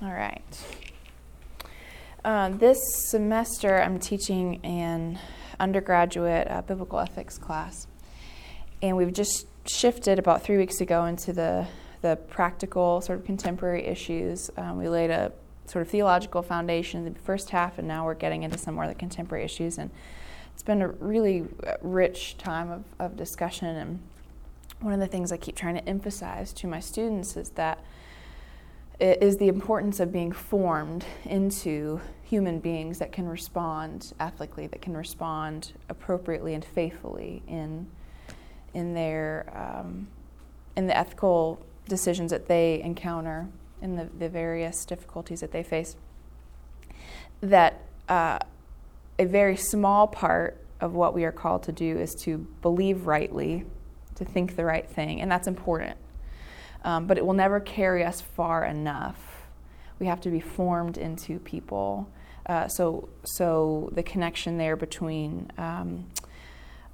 All right. Uh, this semester, I'm teaching an undergraduate uh, biblical ethics class, and we've just shifted about three weeks ago into the the practical, sort of contemporary issues. Um, we laid a sort of theological foundation in the first half, and now we're getting into some more of the contemporary issues. And it's been a really uh, rich time of, of discussion. And one of the things I keep trying to emphasize to my students is that is the importance of being formed into human beings that can respond ethically, that can respond appropriately and faithfully in in their um, in the ethical decisions that they encounter, in the, the various difficulties that they face. That uh, a very small part of what we are called to do is to believe rightly, to think the right thing, and that's important um, but it will never carry us far enough. We have to be formed into people. Uh, so, so the connection there between um,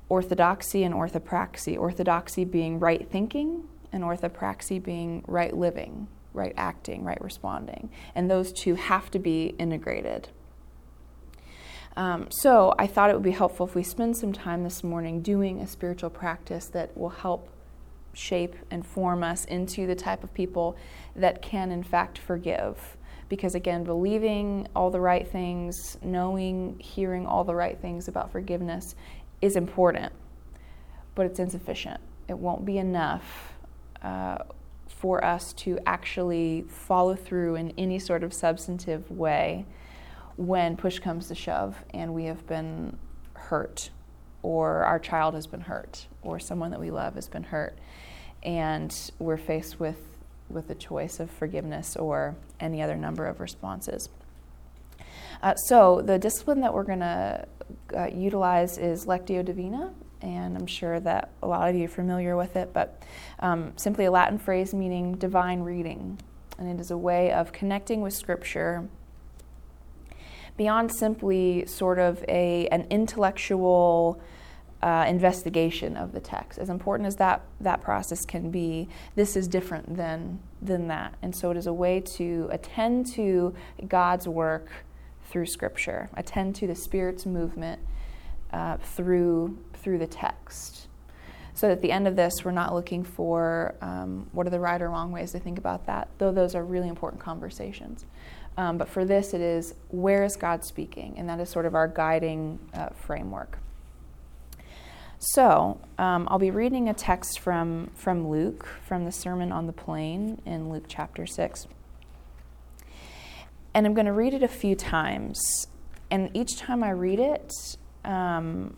orthodoxy and orthopraxy, orthodoxy being right thinking, and orthopraxy being right living, right acting, right responding. And those two have to be integrated. Um, so I thought it would be helpful if we spend some time this morning doing a spiritual practice that will help shape and form us into the type of people that can, in fact, forgive. Because again, believing all the right things, knowing, hearing all the right things about forgiveness is important, but it's insufficient. It won't be enough uh, for us to actually follow through in any sort of substantive way when push comes to shove and we have been hurt or our child has been hurt or someone that we love has been hurt and we're faced with with the choice of forgiveness or any other number of responses. Uh, so the discipline that we're going to uh, utilize is Lectio Divina, and I'm sure that a lot of you are familiar with it, but um, simply a Latin phrase meaning divine reading. And it is a way of connecting with Scripture beyond simply sort of a, an intellectual uh, investigation of the text. As important as that, that process can be, this is different than, than that. And so it is a way to attend to God's work through Scripture, attend to the Spirit's movement uh, through, through the text. So at the end of this, we're not looking for um, what are the right or wrong ways to think about that, though those are really important conversations. Um, but for this, it is where is God speaking? And that is sort of our guiding uh, framework. So, um, I'll be reading a text from, from Luke, from the Sermon on the Plain in Luke chapter 6. And I'm going to read it a few times. And each time I read it, um,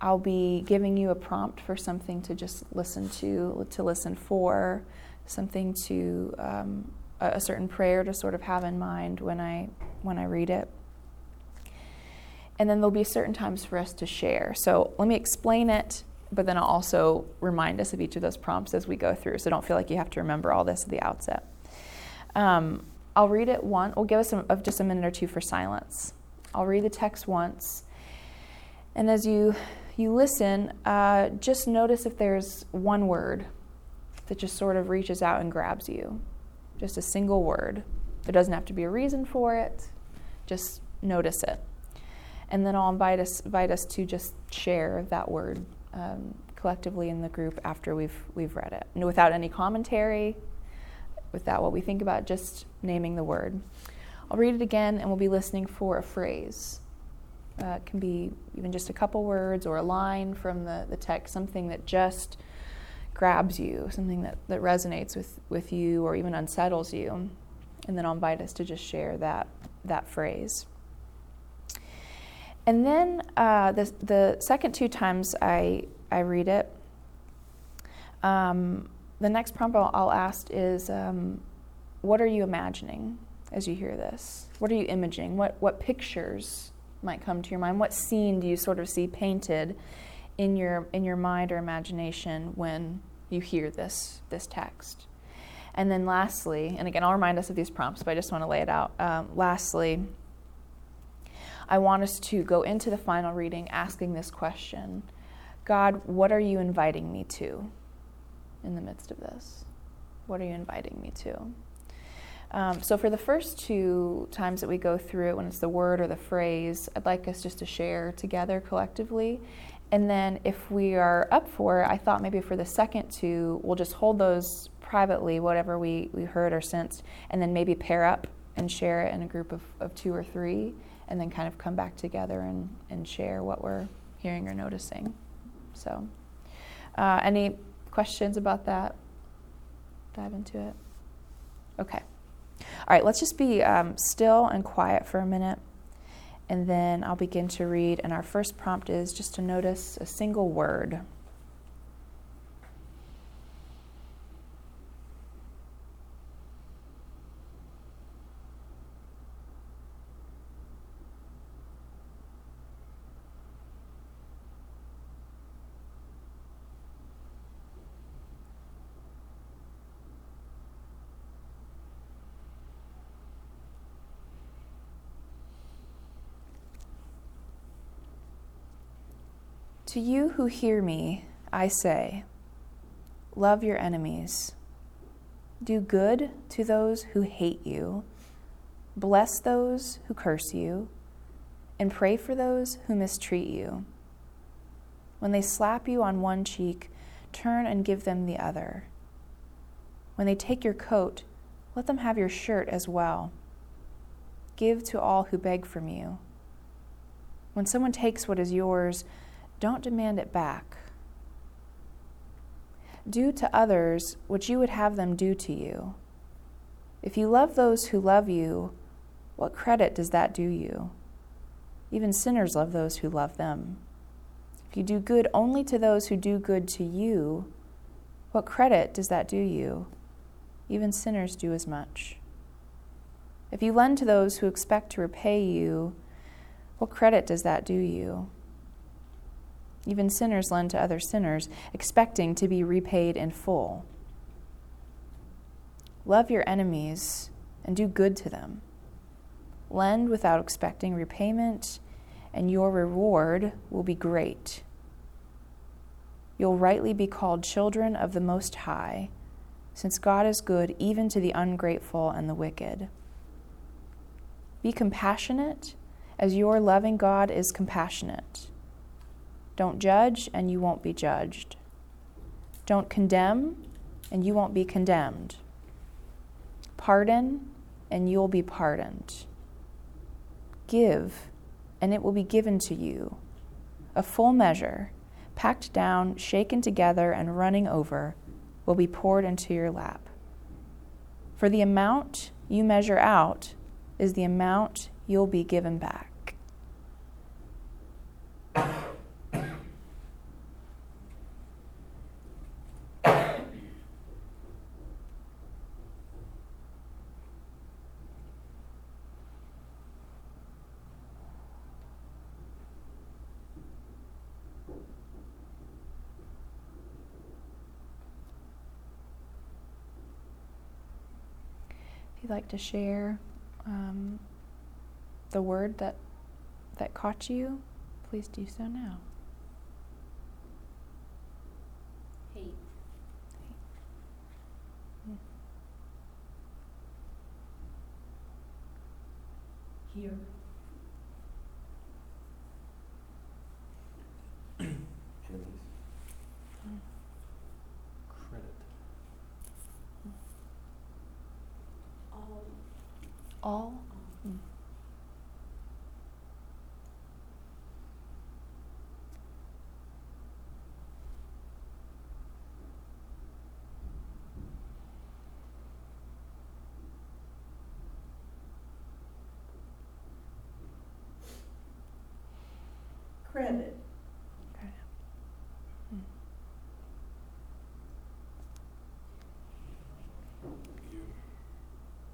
I'll be giving you a prompt for something to just listen to, to listen for, something to, um, a, a certain prayer to sort of have in mind when I, when I read it. And then there'll be certain times for us to share. So let me explain it, but then I'll also remind us of each of those prompts as we go through. So don't feel like you have to remember all this at the outset. Um, I'll read it once. We'll give us some, of just a minute or two for silence. I'll read the text once. And as you, you listen, uh, just notice if there's one word that just sort of reaches out and grabs you. Just a single word. There doesn't have to be a reason for it, just notice it and then I'll invite us invite us to just share that word um, collectively in the group after we've we've read it, and without any commentary, without what we think about, just naming the word. I'll read it again, and we'll be listening for a phrase. Uh, it can be even just a couple words or a line from the, the text, something that just grabs you, something that, that resonates with, with you or even unsettles you. And then I'll invite us to just share that, that phrase. And then uh, the, the second two times I, I read it, um, the next prompt I'll, ask is um, What are you imagining as you hear this? What are you imaging? What, what pictures might come to your mind? What scene do you sort of see painted in your, in your mind or imagination when you hear this, this text? And then lastly, and again, I'll remind us of these prompts, but I just want to lay it out. Um, lastly, I want us to go into the final reading asking this question God, what are you inviting me to in the midst of this? What are you inviting me to? Um, so, for the first two times that we go through it, when it's the word or the phrase, I'd like us just to share together collectively. And then, if we are up for it, I thought maybe for the second two, we'll just hold those privately, whatever we, we heard or sensed, and then maybe pair up and share it in a group of, of two or three, and then kind of come back together and, and share what we're hearing or noticing. So, uh, any questions about that? Dive into it. Okay. All right, let's just be um, still and quiet for a minute, and then I'll begin to read. And our first prompt is just to notice a single word. To you who hear me, I say, love your enemies. Do good to those who hate you. Bless those who curse you. And pray for those who mistreat you. When they slap you on one cheek, turn and give them the other. When they take your coat, let them have your shirt as well. Give to all who beg from you. When someone takes what is yours, don't demand it back. Do to others what you would have them do to you. If you love those who love you, what credit does that do you? Even sinners love those who love them. If you do good only to those who do good to you, what credit does that do you? Even sinners do as much. If you lend to those who expect to repay you, what credit does that do you? Even sinners lend to other sinners, expecting to be repaid in full. Love your enemies and do good to them. Lend without expecting repayment, and your reward will be great. You'll rightly be called children of the Most High, since God is good even to the ungrateful and the wicked. Be compassionate as your loving God is compassionate. Don't judge, and you won't be judged. Don't condemn, and you won't be condemned. Pardon, and you'll be pardoned. Give, and it will be given to you. A full measure, packed down, shaken together, and running over, will be poured into your lap. For the amount you measure out is the amount you'll be given back. You'd like to share um, the word that that caught you, please do so now. Hate. Here. All? Mm. Credit.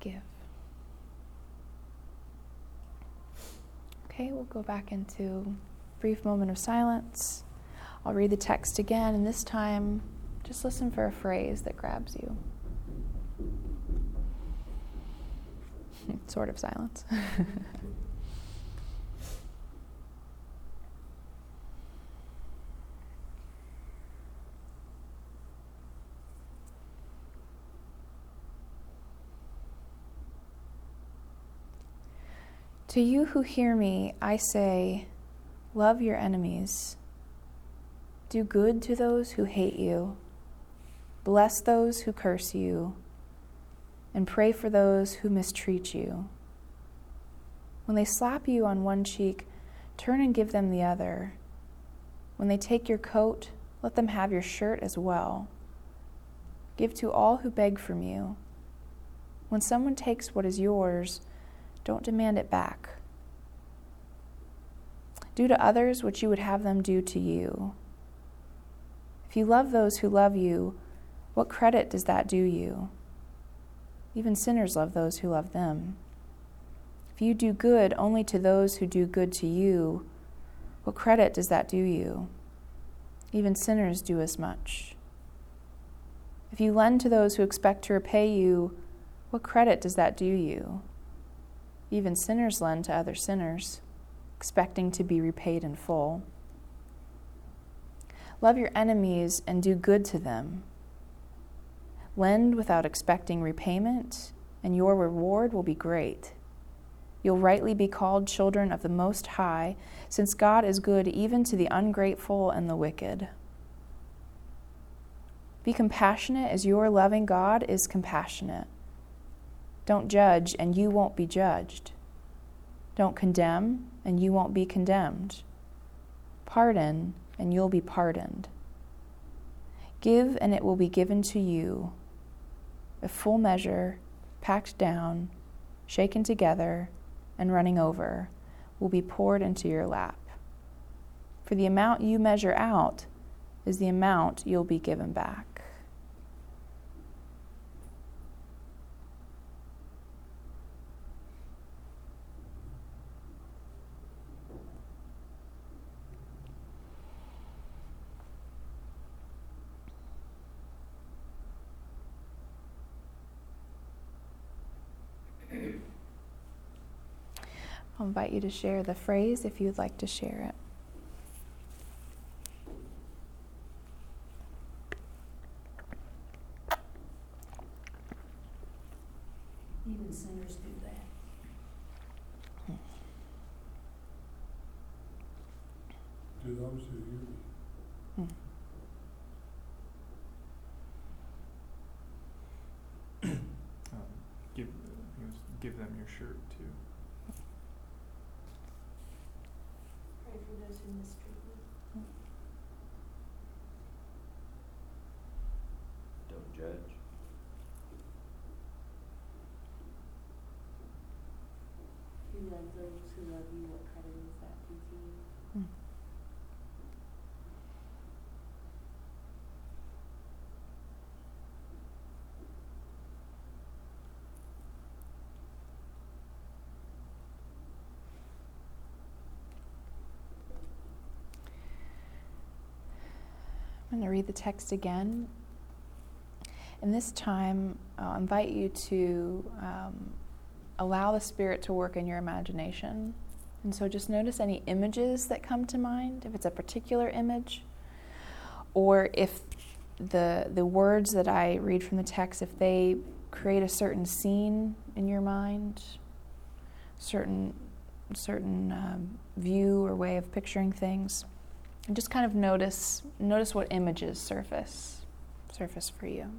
Give. Okay, we'll go back into brief moment of silence. I'll read the text again, and this time just listen for a phrase that grabs you. sort of silence. To you who hear me, I say, love your enemies. Do good to those who hate you. Bless those who curse you. And pray for those who mistreat you. When they slap you on one cheek, turn and give them the other. When they take your coat, let them have your shirt as well. Give to all who beg from you. When someone takes what is yours, don't demand it back. Do to others what you would have them do to you. If you love those who love you, what credit does that do you? Even sinners love those who love them. If you do good only to those who do good to you, what credit does that do you? Even sinners do as much. If you lend to those who expect to repay you, what credit does that do you? Even sinners lend to other sinners, expecting to be repaid in full. Love your enemies and do good to them. Lend without expecting repayment, and your reward will be great. You'll rightly be called children of the Most High, since God is good even to the ungrateful and the wicked. Be compassionate as your loving God is compassionate. Don't judge, and you won't be judged. Don't condemn, and you won't be condemned. Pardon, and you'll be pardoned. Give, and it will be given to you. A full measure, packed down, shaken together, and running over, will be poured into your lap. For the amount you measure out is the amount you'll be given back. I'll invite you to share the phrase if you'd like to share it. Even sinners do that. To those who hear me. Give, give them your shirt too. Pray for those who mistreat you. Don't judge. You love those who love you, what credit is that due to you? Mm. I'm going to read the text again. And this time, I'll invite you to um, allow the Spirit to work in your imagination. And so just notice any images that come to mind, if it's a particular image, or if the, the words that I read from the text, if they create a certain scene in your mind, certain, certain um, view or way of picturing things. And just kind of notice notice what images surface surface for you.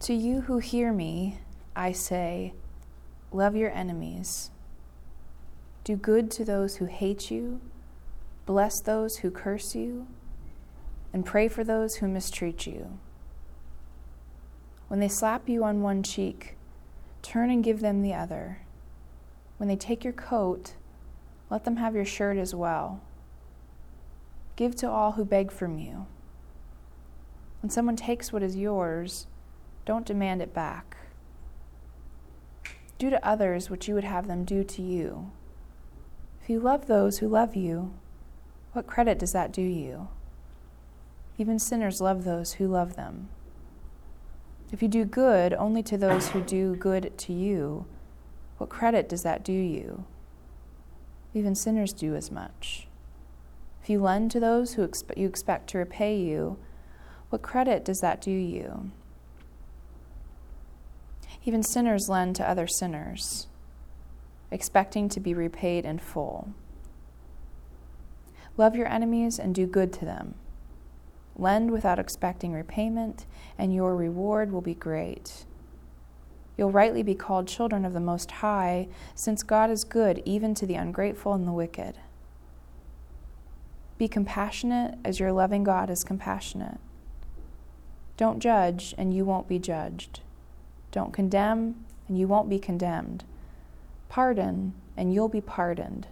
To you who hear me, I say, love your enemies. Do good to those who hate you, bless those who curse you, and pray for those who mistreat you. When they slap you on one cheek, turn and give them the other. When they take your coat, let them have your shirt as well. Give to all who beg from you. When someone takes what is yours, don't demand it back. Do to others what you would have them do to you. If you love those who love you, what credit does that do you? Even sinners love those who love them. If you do good only to those who do good to you, what credit does that do you? Even sinners do as much. If you lend to those who expe- you expect to repay you, what credit does that do you? Even sinners lend to other sinners, expecting to be repaid in full. Love your enemies and do good to them. Lend without expecting repayment, and your reward will be great. You'll rightly be called children of the Most High, since God is good even to the ungrateful and the wicked. Be compassionate as your loving God is compassionate. Don't judge, and you won't be judged. Don't condemn, and you won't be condemned. Pardon, and you'll be pardoned.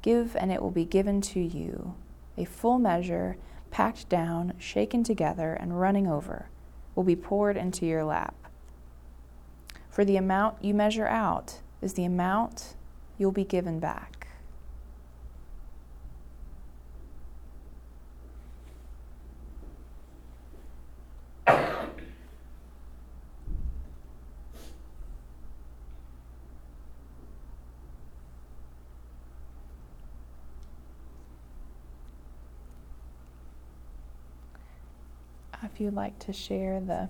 Give, and it will be given to you. A full measure, packed down, shaken together, and running over, will be poured into your lap. For the amount you measure out is the amount you'll be given back. If you'd like to share the,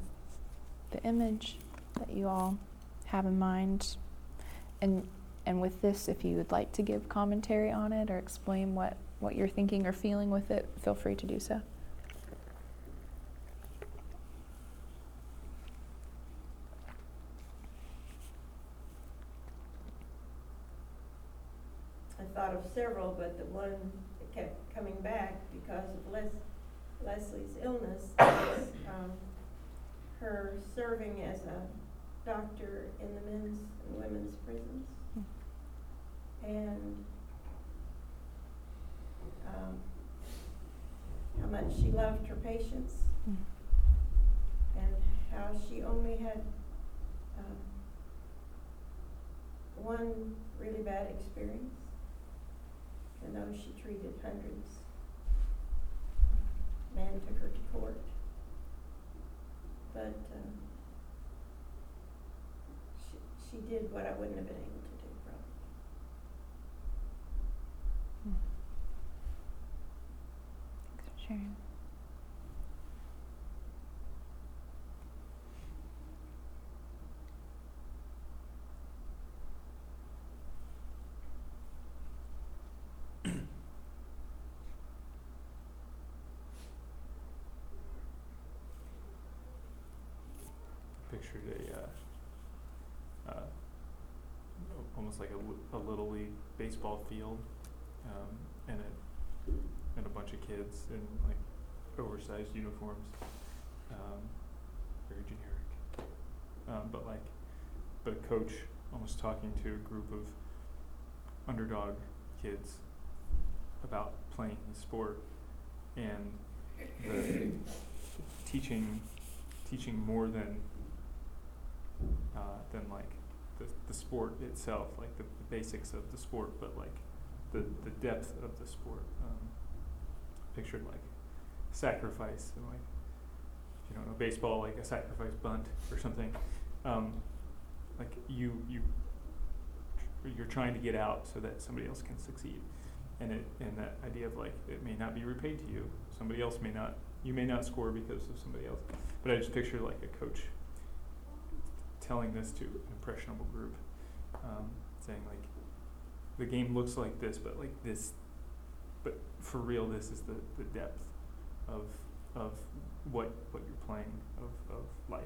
the image that you all have in mind, and and with this, if you would like to give commentary on it or explain what, what you're thinking or feeling with it, feel free to do so. I thought of several, but the one that kept coming back because of Les- Leslie's illness is um, her serving as a doctor in the men's and women's prisons. And um, how much she loved her patients and how she only had um, one really bad experience even though she treated hundreds. Man took her to court. But, uh, she, she did what I wouldn't have been able to do, probably. Thanks for sharing. Pictured a, uh, uh, almost like a, a little league baseball field, um, and a, and a bunch of kids in like oversized uniforms, um, very generic. Um, but like, but a coach almost talking to a group of underdog kids about playing the sport and the teaching teaching more than uh, than like the, the sport itself, like the, the basics of the sport, but like the, the depth of the sport. Um, pictured like sacrifice and like you don't know baseball like a sacrifice bunt or something. Um, like you you you're trying to get out so that somebody else can succeed, and it and that idea of like it may not be repaid to you. Somebody else may not. You may not score because of somebody else. But I just picture like a coach telling this to an impressionable group, um, saying like, the game looks like this, but like this, but for real, this is the, the depth of of what what you're playing of of life.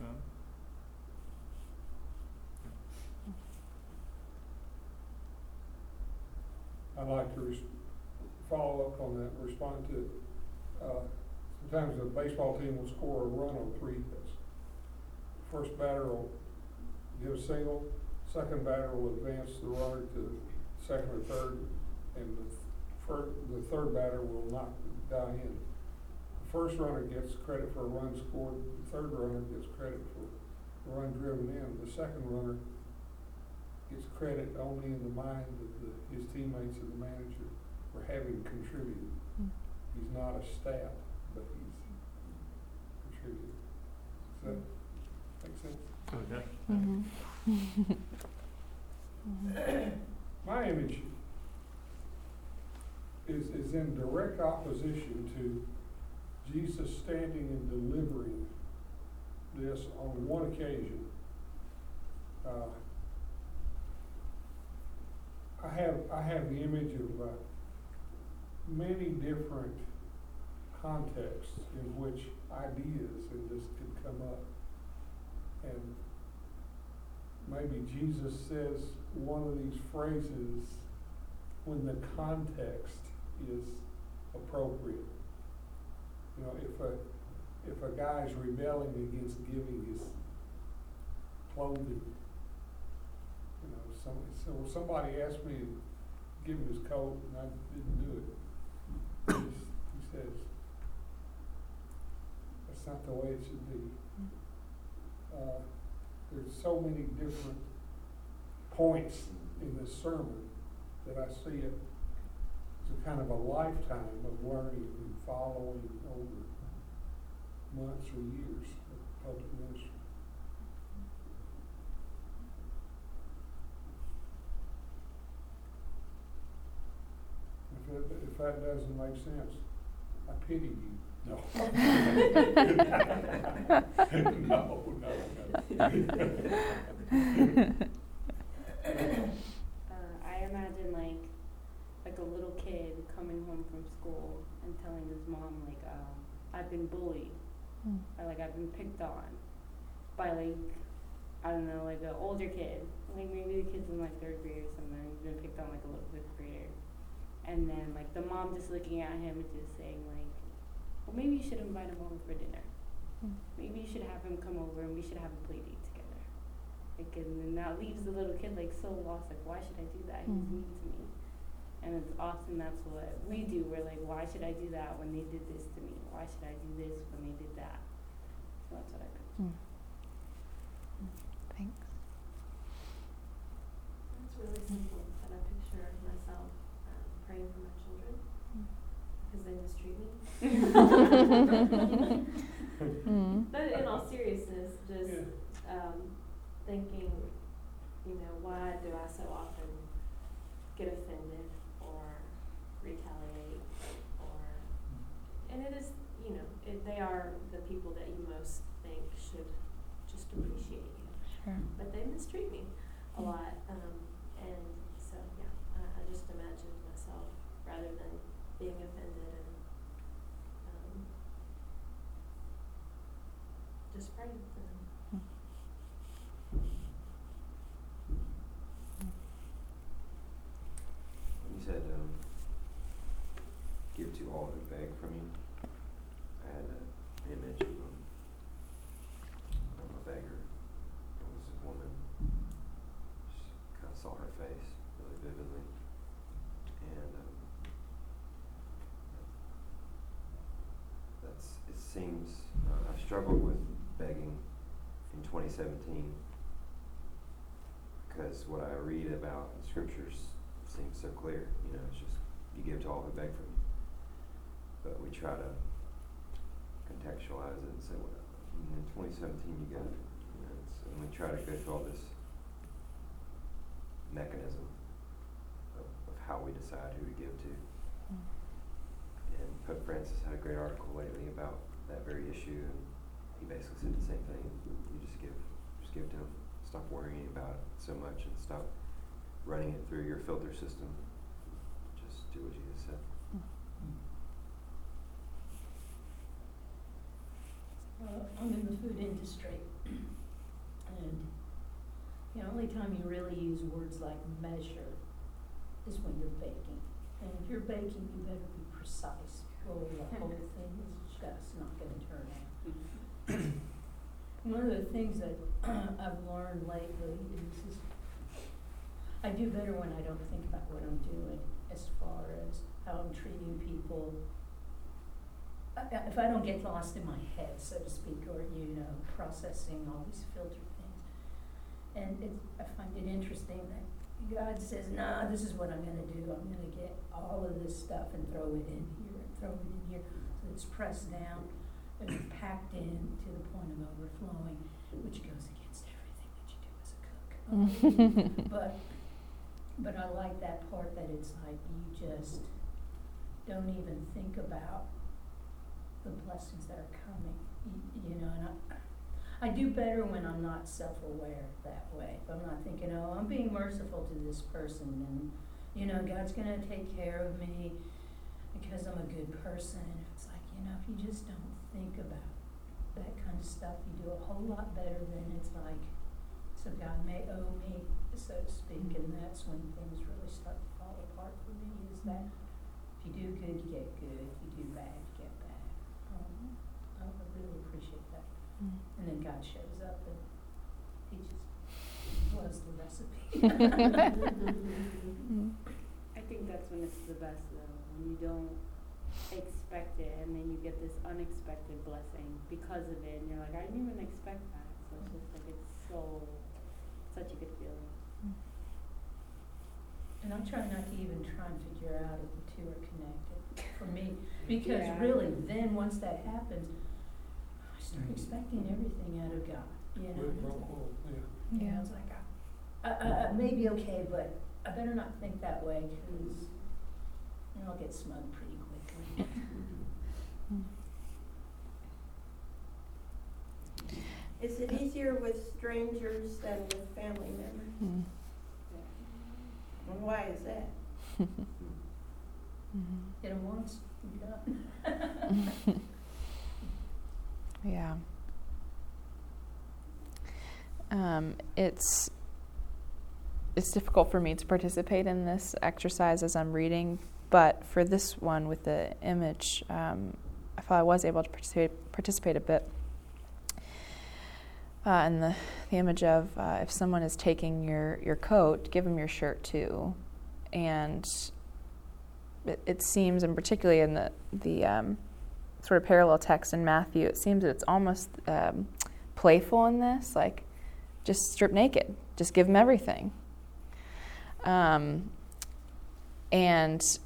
Um, I'd like to res- follow up on that, respond to, uh, sometimes the baseball team will score a run on three. First batter will get a single, second batter will advance the runner to second or third, and the fir- the third batter will knock the guy in. The first runner gets credit for a run scored, the third runner gets credit for a run driven in, the second runner gets credit only in the mind of the, his teammates and the manager for having contributed. Mm. He's not a stat, but he's contributed. Does that make sense? My image is, is in direct opposition to Jesus standing and delivering this on one occasion. Uh, I have, I have the image of, uh, many different contexts in which ideas in this could come up. And maybe Jesus says one of these phrases when the context is appropriate. You know, if a, if a guy's rebelling against giving his clothing, you know, so somebody asked me to give him his coat and I didn't do it. He says, that's not the way it should be. There's so many different points in this sermon that I see it as a kind of a lifetime of learning and following over months or years of public ministry. If that doesn't make sense, I pity you. No. No, no, no. Uh, I imagine like, like a little kid coming home from school and telling his mom like, um, I've been bullied Mm. or like I've been picked on by like, I don't know, like an older kid. Like maybe the kid's in like third grade or something. He's been picked on like a little fifth grader, and then like the mom just looking at him and just saying like, well maybe you should invite him over for dinner. Mm. Maybe you should have him come over and we should have a play date together. Like, and then that leaves the little kid like so lost. Like, why should I do that? He's Mhm. mean to me. And it's often that's what we do. We're like, why should I do that when they did this to me? Why should I do this when they did that? So that's what I picture. Mm. Thanks. It's really simple, but I picture myself um, praying for my children because they mistreat me. Mm. But in all seriousness, just Yeah. um, thinking, you know, why do I so often get offended or retaliate or, and it is, you know, it, they are the people that you most think should just appreciate you Sure. but they mistreat me a lot. Um, and so, yeah, I, I just imagined myself rather than being offended and um, just for them. You said, um, give to all who beg from you. I had an image of, um, of a beggar. It was a woman. Just kind of saw her face really vividly. And, um, that's, it seems, uh, I struggled with begging in twenty seventeen because what I read about in scriptures seems so clear. You know, it's just you give to all who beg from you. But we try to contextualize it and say, well, in 2017 you got, you know, and we try to go through all this mechanism of, of how we decide who to give to. Mm. And Pope Francis had a great article lately about that very issue, and he basically said the same thing. You just give, just give to him. Stop worrying about it so much, and stop running it through your filter system. Just do what Jesus said. Uh, I'm in the food industry, and the only time you really use words like measure is when you're baking. And if you're baking, you better be precise, or the whole thing is just not gonna turn out. One of the things that I've learned lately is, is I do better when I don't think about what I'm doing as far as how I'm treating people. If I don't get lost in my head, so to speak, or, you know, processing all these filter things. And I find it interesting that God says, nah, this is what I'm gonna do. I'm gonna get all of this stuff and throw it in here and throw it in here. So it's pressed down and packed in to the point of overflowing, which goes against everything that you do as a cook. But, but I like that part that it's like you just don't even think about the blessings that are coming, you, you know, and I, I do better when I'm not self-aware that way. If I'm not thinking, oh, I'm being merciful to this person and, you know, God's gonna take care of me because I'm a good person. It's like, you know, if you just don't think about that kind of stuff, you do a whole lot better than it's like, so God may owe me, so to speak, and that's when things really start to fall apart for me, is that if you do good, you get good, if you do bad, you get bad. Um, I I really appreciate that. Mm. And then God shows up and he just was the recipe. Mm. I think that's when it's the best though, when you don't expect it and then you get this unexpected blessing because of it and you're like, I didn't even expect that. So it's just like it's so such a good feeling. Mm-hmm. And I'm trying not to even try and figure out if the two are connected for me, because Yeah. really, then once that happens, I start expecting everything out of God, you know? Quid pro quo, yeah. Yeah, I was like, uh, uh, uh, I, I, I may be okay, but I better not think that way, cause then I'll get smug pretty quickly. Is it easier with strangers than with family members? Mm. And why is that? Mhm. Hit 'em once, you're done. Yeah. Um, it's it's difficult for me to participate in this exercise as I'm reading, but for this one with the image, um, I felt I was able to participate participate a bit. Uh, and the the image of uh, if someone is taking your your coat, give them your shirt too, and it, it seems, and particularly in the the um, sort of parallel text in Matthew, it seems that it's almost um, playful in this, like just strip naked, just give them everything. Um, and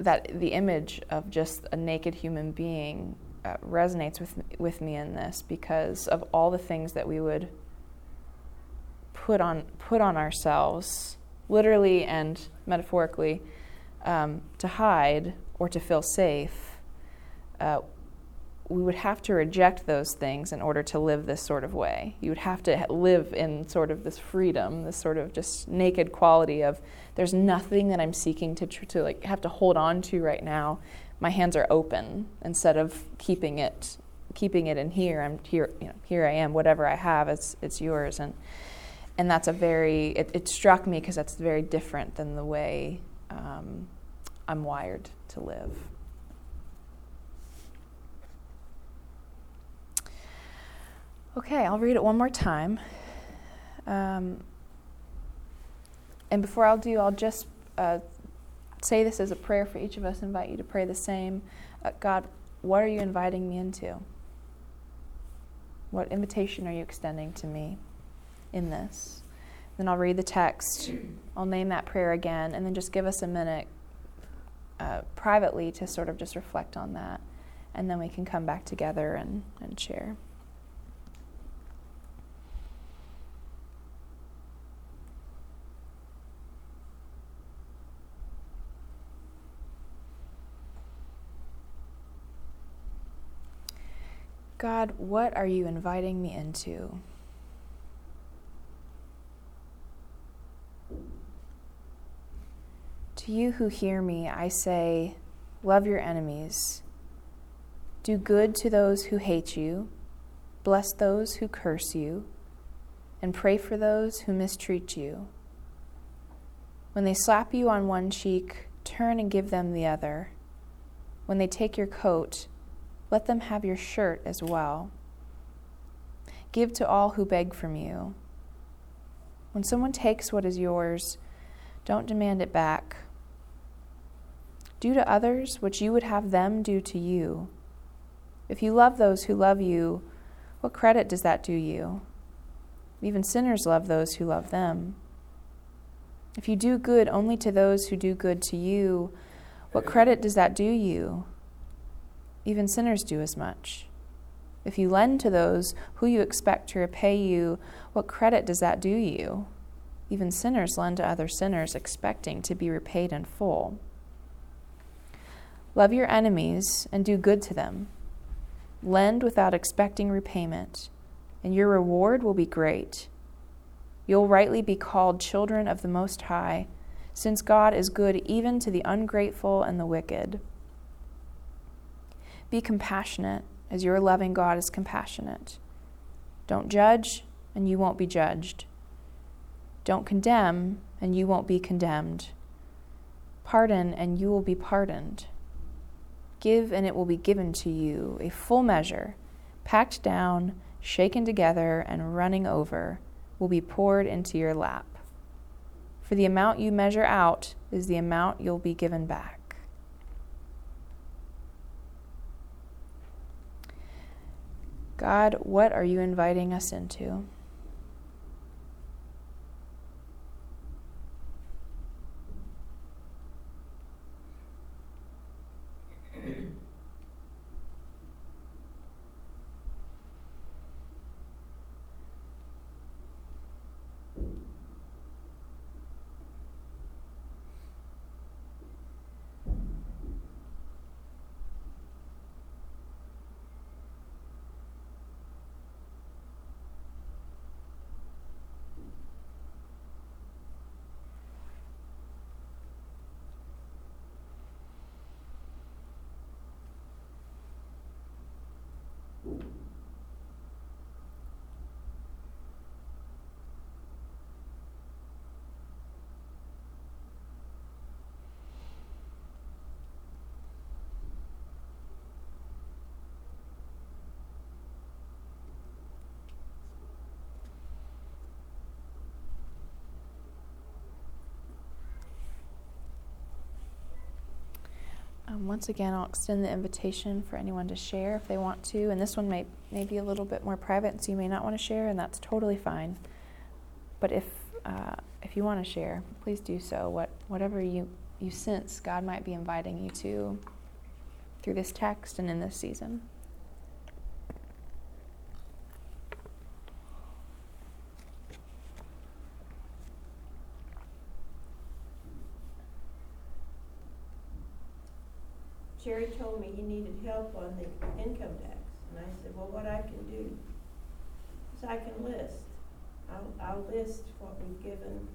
that the image of just a naked human being uh, resonates with with me in this because of all the things that we would put on put on ourselves, literally and metaphorically, um, to hide or to feel safe. Uh, we would have to reject those things in order to live this sort of way. You would have to live in sort of this freedom, this sort of just naked quality of there's nothing that I'm seeking to tr- to like have to hold on to right now. My hands are open instead of keeping it keeping it in here. I'm here, you know, here I am. Whatever I have, it's it's yours, and and that's a very it, it struck me because that's very different than the way um, I'm wired to live. Okay, I'll read it one more time. Um, and before I'll do, I'll just uh, say this as a prayer for each of us, invite you to pray the same. Uh, God, what are you inviting me into? What invitation are you extending to me in this? Then I'll read the text, I'll name that prayer again, and then just give us a minute uh, privately to sort of just reflect on that. And then we can come back together and, and share. God, what are you inviting me into? To you who hear me, I say, love your enemies. Do good to those who hate you. Bless those who curse you. And pray for those who mistreat you. When they slap you on one cheek, turn and give them the other. When they take your coat, let them have your shirt as well. Give to all who beg from you. When someone takes what is yours, don't demand it back. Do to others what you would have them do to you. If you love those who love you, what credit does that do you? Even sinners love those who love them. If you do good only to those who do good to you, what credit does that do you? Even sinners do as much. If you lend to those who you expect to repay you, what credit does that do you? Even sinners lend to other sinners, expecting to be repaid in full. Love your enemies and do good to them. Lend without expecting repayment, and your reward will be great. You'll rightly be called children of the Most High, since God is good even to the ungrateful and the wicked. Be compassionate as your loving God is compassionate. Don't judge, and you won't be judged. Don't condemn, and you won't be condemned. Pardon, and you will be pardoned. Give, and it will be given to you a full measure, packed down, shaken together, and running over, will be poured into your lap. For the amount you measure out is the amount you'll be given back. God, what are you inviting us into? Um, once again, I'll extend the invitation for anyone to share if they want to. And this one may, may be a little bit more private, so you may not want to share, and that's totally fine. But if, uh, if you want to share, please do so. What, whatever you, you sense God might be inviting you to through this text and in this season. Jerry told me he needed help on the income tax, and I said, well, what I can do is I can list. I'll, I'll list what we've given,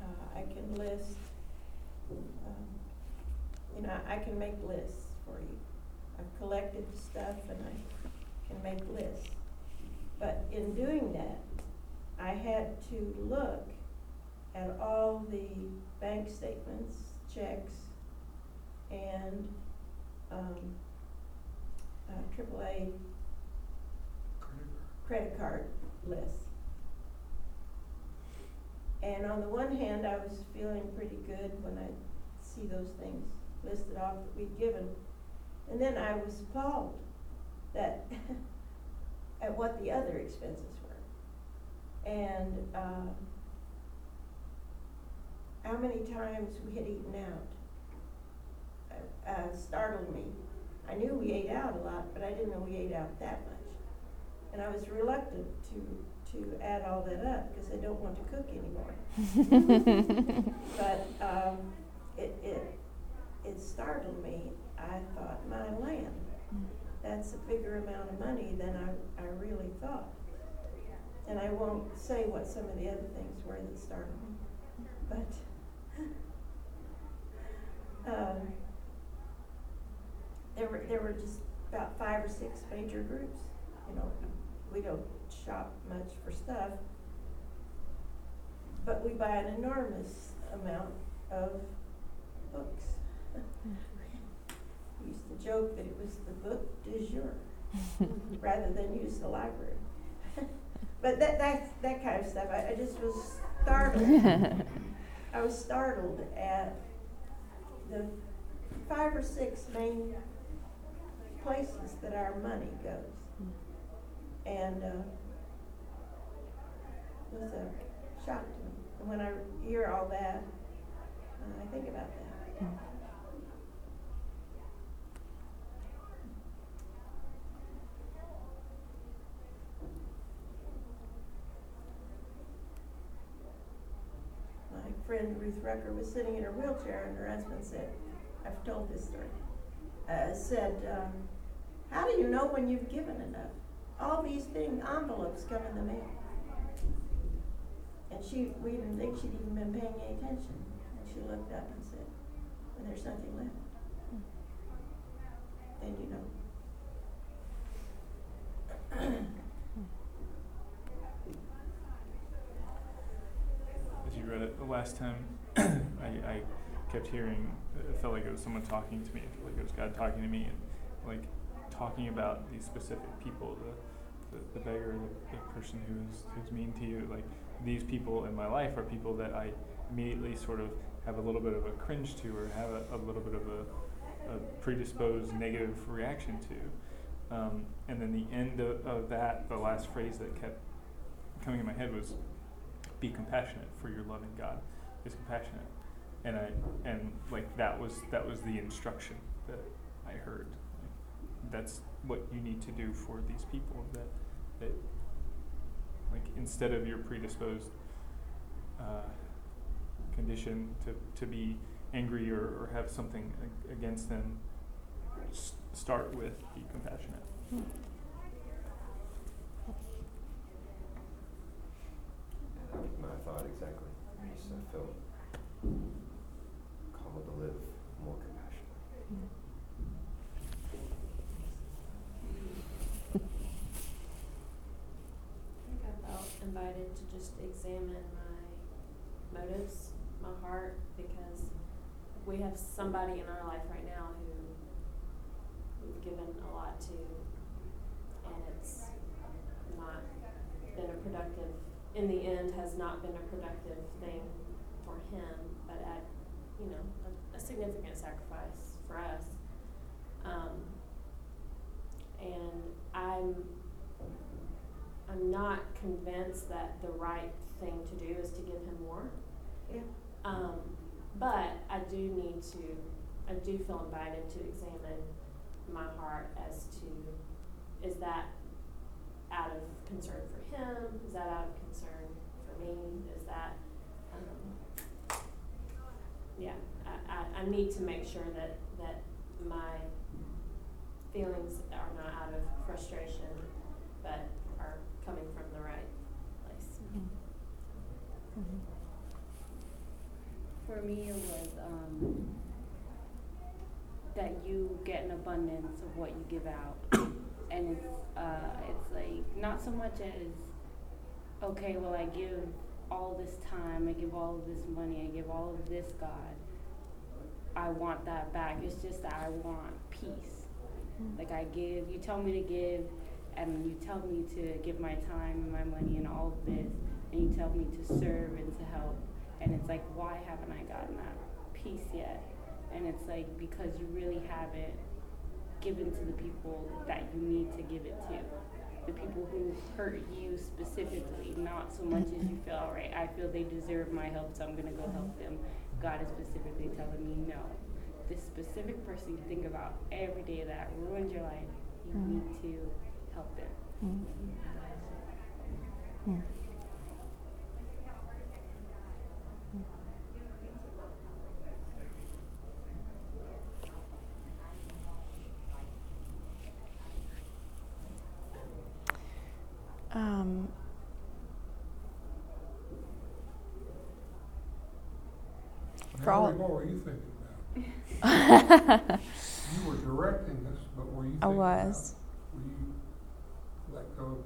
uh, I can list, um, you know, I can make lists for you. I've collected stuff and I can make lists. But in doing that, I had to look at all the bank statements, checks, and um, uh, AAA credit card list. And on the one hand, I was feeling pretty good when I see those things listed off that we'd given. And then I was appalled that at what the other expenses were. And uh, how many times we had eaten out uh, startled me. I knew we ate out a lot, but I didn't know we ate out that much. And I was reluctant to to add all that up because I don't want to cook anymore. but um, it, it it startled me. I thought, my land, that's a bigger amount of money than I, I really thought. And I won't say what some of the other things were that startled me, but um, there were, there were just about five or six major groups, you know, we don't shop much for stuff. But we buy an enormous amount of books. We used to joke that it was the book du jour, rather than use the library. But that, that, that kind of stuff, I, I just was startled. I was startled at the five or six main places that our money goes. And uh, it was a shock to me. And when I hear all that, uh, I think about that. My friend Ruth Rucker was sitting in her wheelchair, and her husband said, I've told this story. Uh, said, um, how do you know when you've given enough? All these thing, envelopes come in the mail. And she, we didn't think she'd even been paying any attention. And she looked up and said, when there's nothing left, then you know. As you read it the last time, I, I kept hearing, it felt like it was someone talking to me. It felt like it was God talking to me and like talking about these specific people, the, the, the beggar, the, the person who's, who's mean to you. Like these people in my life are people that I immediately sort of have a little bit of a cringe to or have a, a little bit of a, a predisposed negative reaction to. Um, and then the end of, of that, the last phrase that kept coming in my head was, "Be compassionate, for your loving God is compassionate." And I and like that was that was the instruction that I heard. That's what you need to do for these people. That that like instead of your predisposed uh, condition to to be angry or, or have something ag- against them, s- start with be compassionate. Was my thought exactly. I just I felt to live more compassionately. I think I felt invited to just examine my motives, my heart, because we have somebody in our life right now who we've given a lot to, and it's not been a productive, in the end, has not been a productive thing for him, but at, you know, a, a significant sacrifice for us. Um, and I'm I'm not convinced that the right thing to do is to give him more. Yeah. Um, but I do need to, I do feel invited to examine my heart as to, is that out of concern for him? Is that out of concern for me? Is that, yeah, I, I, I need to make sure that, that my feelings are not out of frustration, but are coming from the right place. For me, it was um, that you get an abundance of what you give out, and it's uh, it's like not so much as okay, well I give all this time, I give all of this money, I give all of this God. I want that back. It's just that I want peace. Mm-hmm. Like I give, you tell me to give, and you tell me to give my time and my money and all of this, and you tell me to serve and to help. And it's like, why haven't I gotten that peace yet? And it's like, because you really haven't given to the people that you need to give it to. The people who hurt you specifically, not so much as you feel, all right, I feel they deserve my help, so I'm going to go help them. God is specifically telling me, no. This specific person you think about every day that ruined your life, you Mhm. need to help them. Mm. Yeah. Um, For all- what were you thinking about? You were directing us, but were you thinking I about? was. Were you let go? of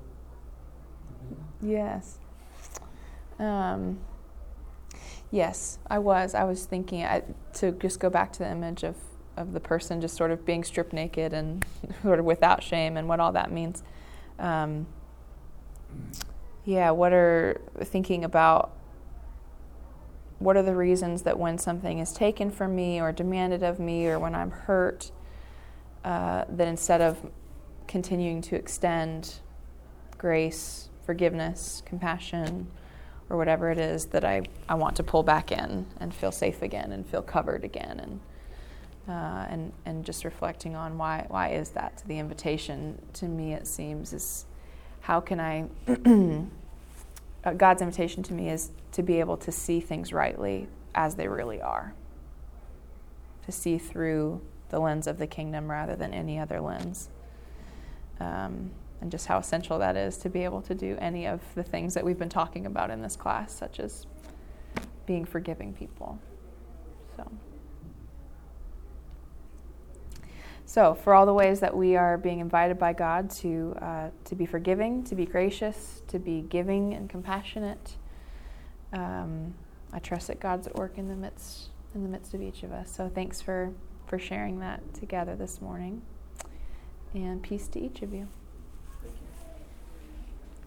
the demon? Yes. Um, yes, I was. I was thinking I, to just go back to the image of, of the person just sort of being stripped naked and sort of without shame and what all that means. Um, yeah, what are thinking about what are the reasons that when something is taken from me or demanded of me or when I'm hurt, uh, that instead of continuing to extend grace, forgiveness, compassion, or whatever it is that I, I want to pull back in and feel safe again and feel covered again and uh, and and just reflecting on why why is that? The invitation to me it seems is how can I uh, God's invitation to me is to be able to see things rightly as they really are to see through the lens of the kingdom rather than any other lens. Um, and just how essential that is to be able to do any of the things that we've been talking about in this class, such as being forgiving people. So. So, for all the ways that we are being invited by God to, uh, to be forgiving, to be gracious, to be giving and compassionate, um, I trust that God's at work in the midst in the midst of each of us. So, thanks for for sharing that together this morning, and peace to each of you.